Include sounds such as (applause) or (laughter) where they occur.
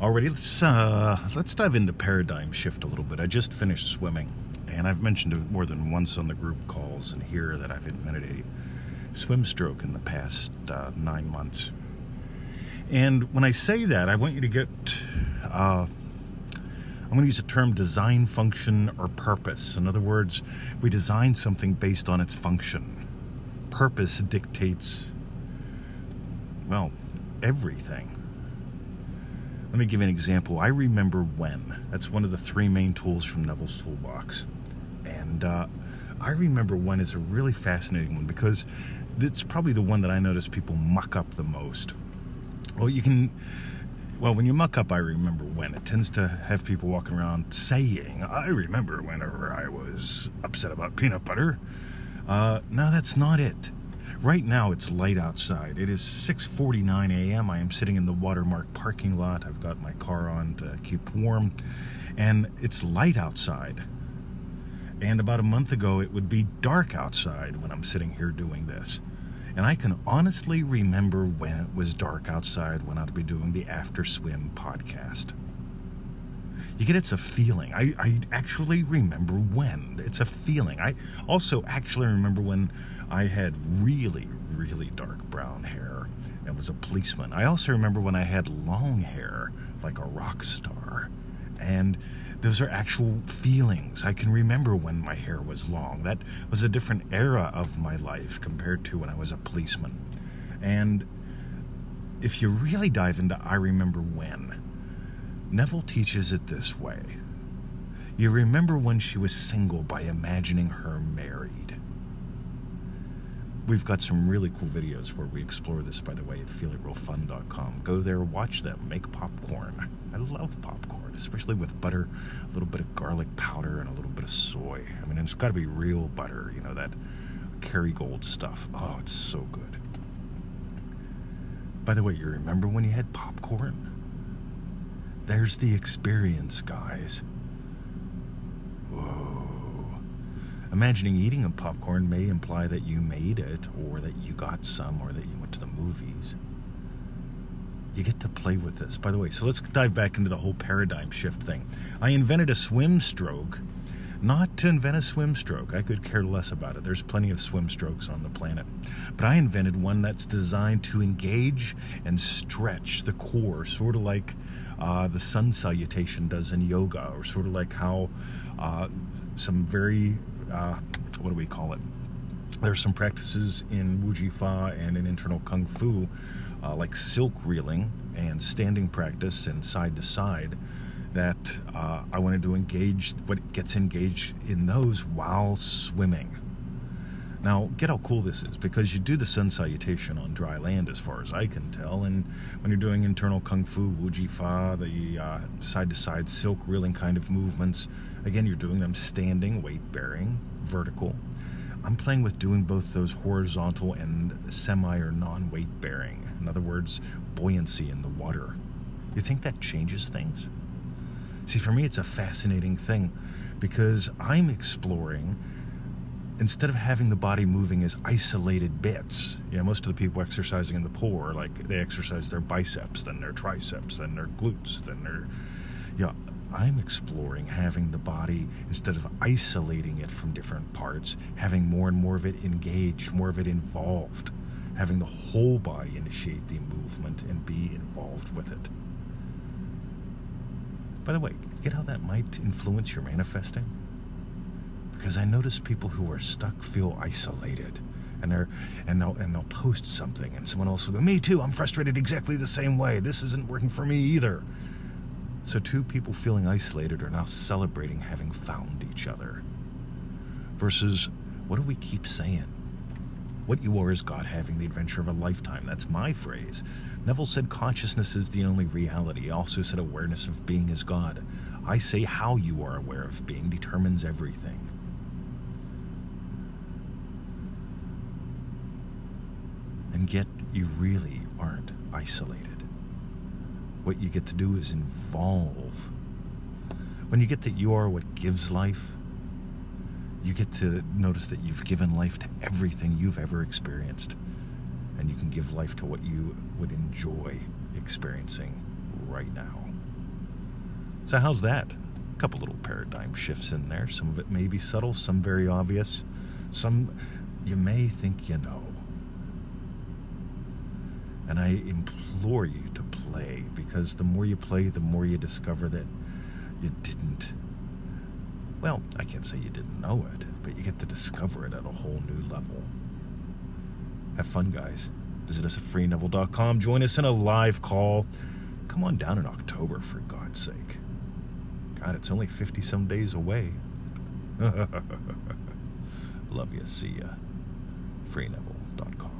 Alrighty, let's uh, let's dive into paradigm shift a little bit. I just finished swimming, and I've mentioned it more than once on the group calls and here that I've invented a swim stroke in the past uh, nine months. And when I say that, I want you to get. Uh, I'm going to use the term design function or purpose. In other words, we design something based on its function. Purpose dictates, well, everything. Let me give you an example. I remember when. That's one of the three main tools from Neville's Toolbox. And uh, I remember when is a really fascinating one because it's probably the one that I notice people muck up the most. Well, you can. Well, when you muck up, I remember when. It tends to have people walking around saying, I remember whenever I was upset about peanut butter. Uh, no, that's not it. Right now it's light outside. It is 6:49 a.m. I am sitting in the Watermark parking lot. I've got my car on to keep warm, and it's light outside. And about a month ago it would be dark outside when I'm sitting here doing this. And I can honestly remember when it was dark outside when I'd be doing the After Swim podcast. You get it's a feeling. I, I actually remember when. It's a feeling. I also actually remember when I had really, really dark brown hair and was a policeman. I also remember when I had long hair, like a rock star. And those are actual feelings. I can remember when my hair was long. That was a different era of my life compared to when I was a policeman. And if you really dive into I Remember When, Neville teaches it this way You remember when she was single by imagining her married we've got some really cool videos where we explore this, by the way, at feelitrealfun.com. Go there, watch them, make popcorn. I love popcorn, especially with butter, a little bit of garlic powder, and a little bit of soy. I mean, it's got to be real butter, you know, that Kerrygold stuff. Oh, it's so good. By the way, you remember when you had popcorn? There's the experience, guys. Whoa. Imagining eating a popcorn may imply that you made it, or that you got some, or that you went to the movies. You get to play with this. By the way, so let's dive back into the whole paradigm shift thing. I invented a swim stroke, not to invent a swim stroke. I could care less about it. There's plenty of swim strokes on the planet. But I invented one that's designed to engage and stretch the core, sort of like uh, the sun salutation does in yoga, or sort of like how uh, some very uh, what do we call it? There's some practices in Wu Fa and in internal Kung Fu, uh, like silk reeling and standing practice and side to side, that uh, I wanted to engage what gets engaged in those while swimming. Now, get how cool this is because you do the sun salutation on dry land, as far as I can tell. And when you're doing internal kung fu, wuji fa, the side to side silk reeling kind of movements, again, you're doing them standing, weight bearing, vertical. I'm playing with doing both those horizontal and semi or non weight bearing. In other words, buoyancy in the water. You think that changes things? See, for me, it's a fascinating thing because I'm exploring instead of having the body moving as isolated bits, you know, most of the people exercising in the pool are like they exercise their biceps, then their triceps, then their glutes, then their, yeah. I'm exploring having the body, instead of isolating it from different parts, having more and more of it engaged, more of it involved, having the whole body initiate the movement and be involved with it. By the way, get how that might influence your manifesting? because I notice people who are stuck feel isolated. And they're and they'll and they'll post something and someone else will go, Me too, I'm frustrated exactly the same way. This isn't working for me either. So two people feeling isolated are now celebrating having found each other. Versus what do we keep saying? What you are is God having the adventure of a lifetime. That's my phrase. Neville said consciousness is the only reality. He also said awareness of being is God. I say how you are aware of being determines everything. And yet, you really aren't isolated. What you get to do is involve. When you get that you are what gives life, you get to notice that you've given life to everything you've ever experienced. And you can give life to what you would enjoy experiencing right now. So, how's that? A couple little paradigm shifts in there. Some of it may be subtle, some very obvious, some you may think you know. And I implore you to play because the more you play, the more you discover that you didn't. Well, I can't say you didn't know it, but you get to discover it at a whole new level. Have fun, guys. Visit us at freeneville.com. Join us in a live call. Come on down in October, for God's sake. God, it's only 50 some days away. (laughs) Love you. See ya. freeneville.com.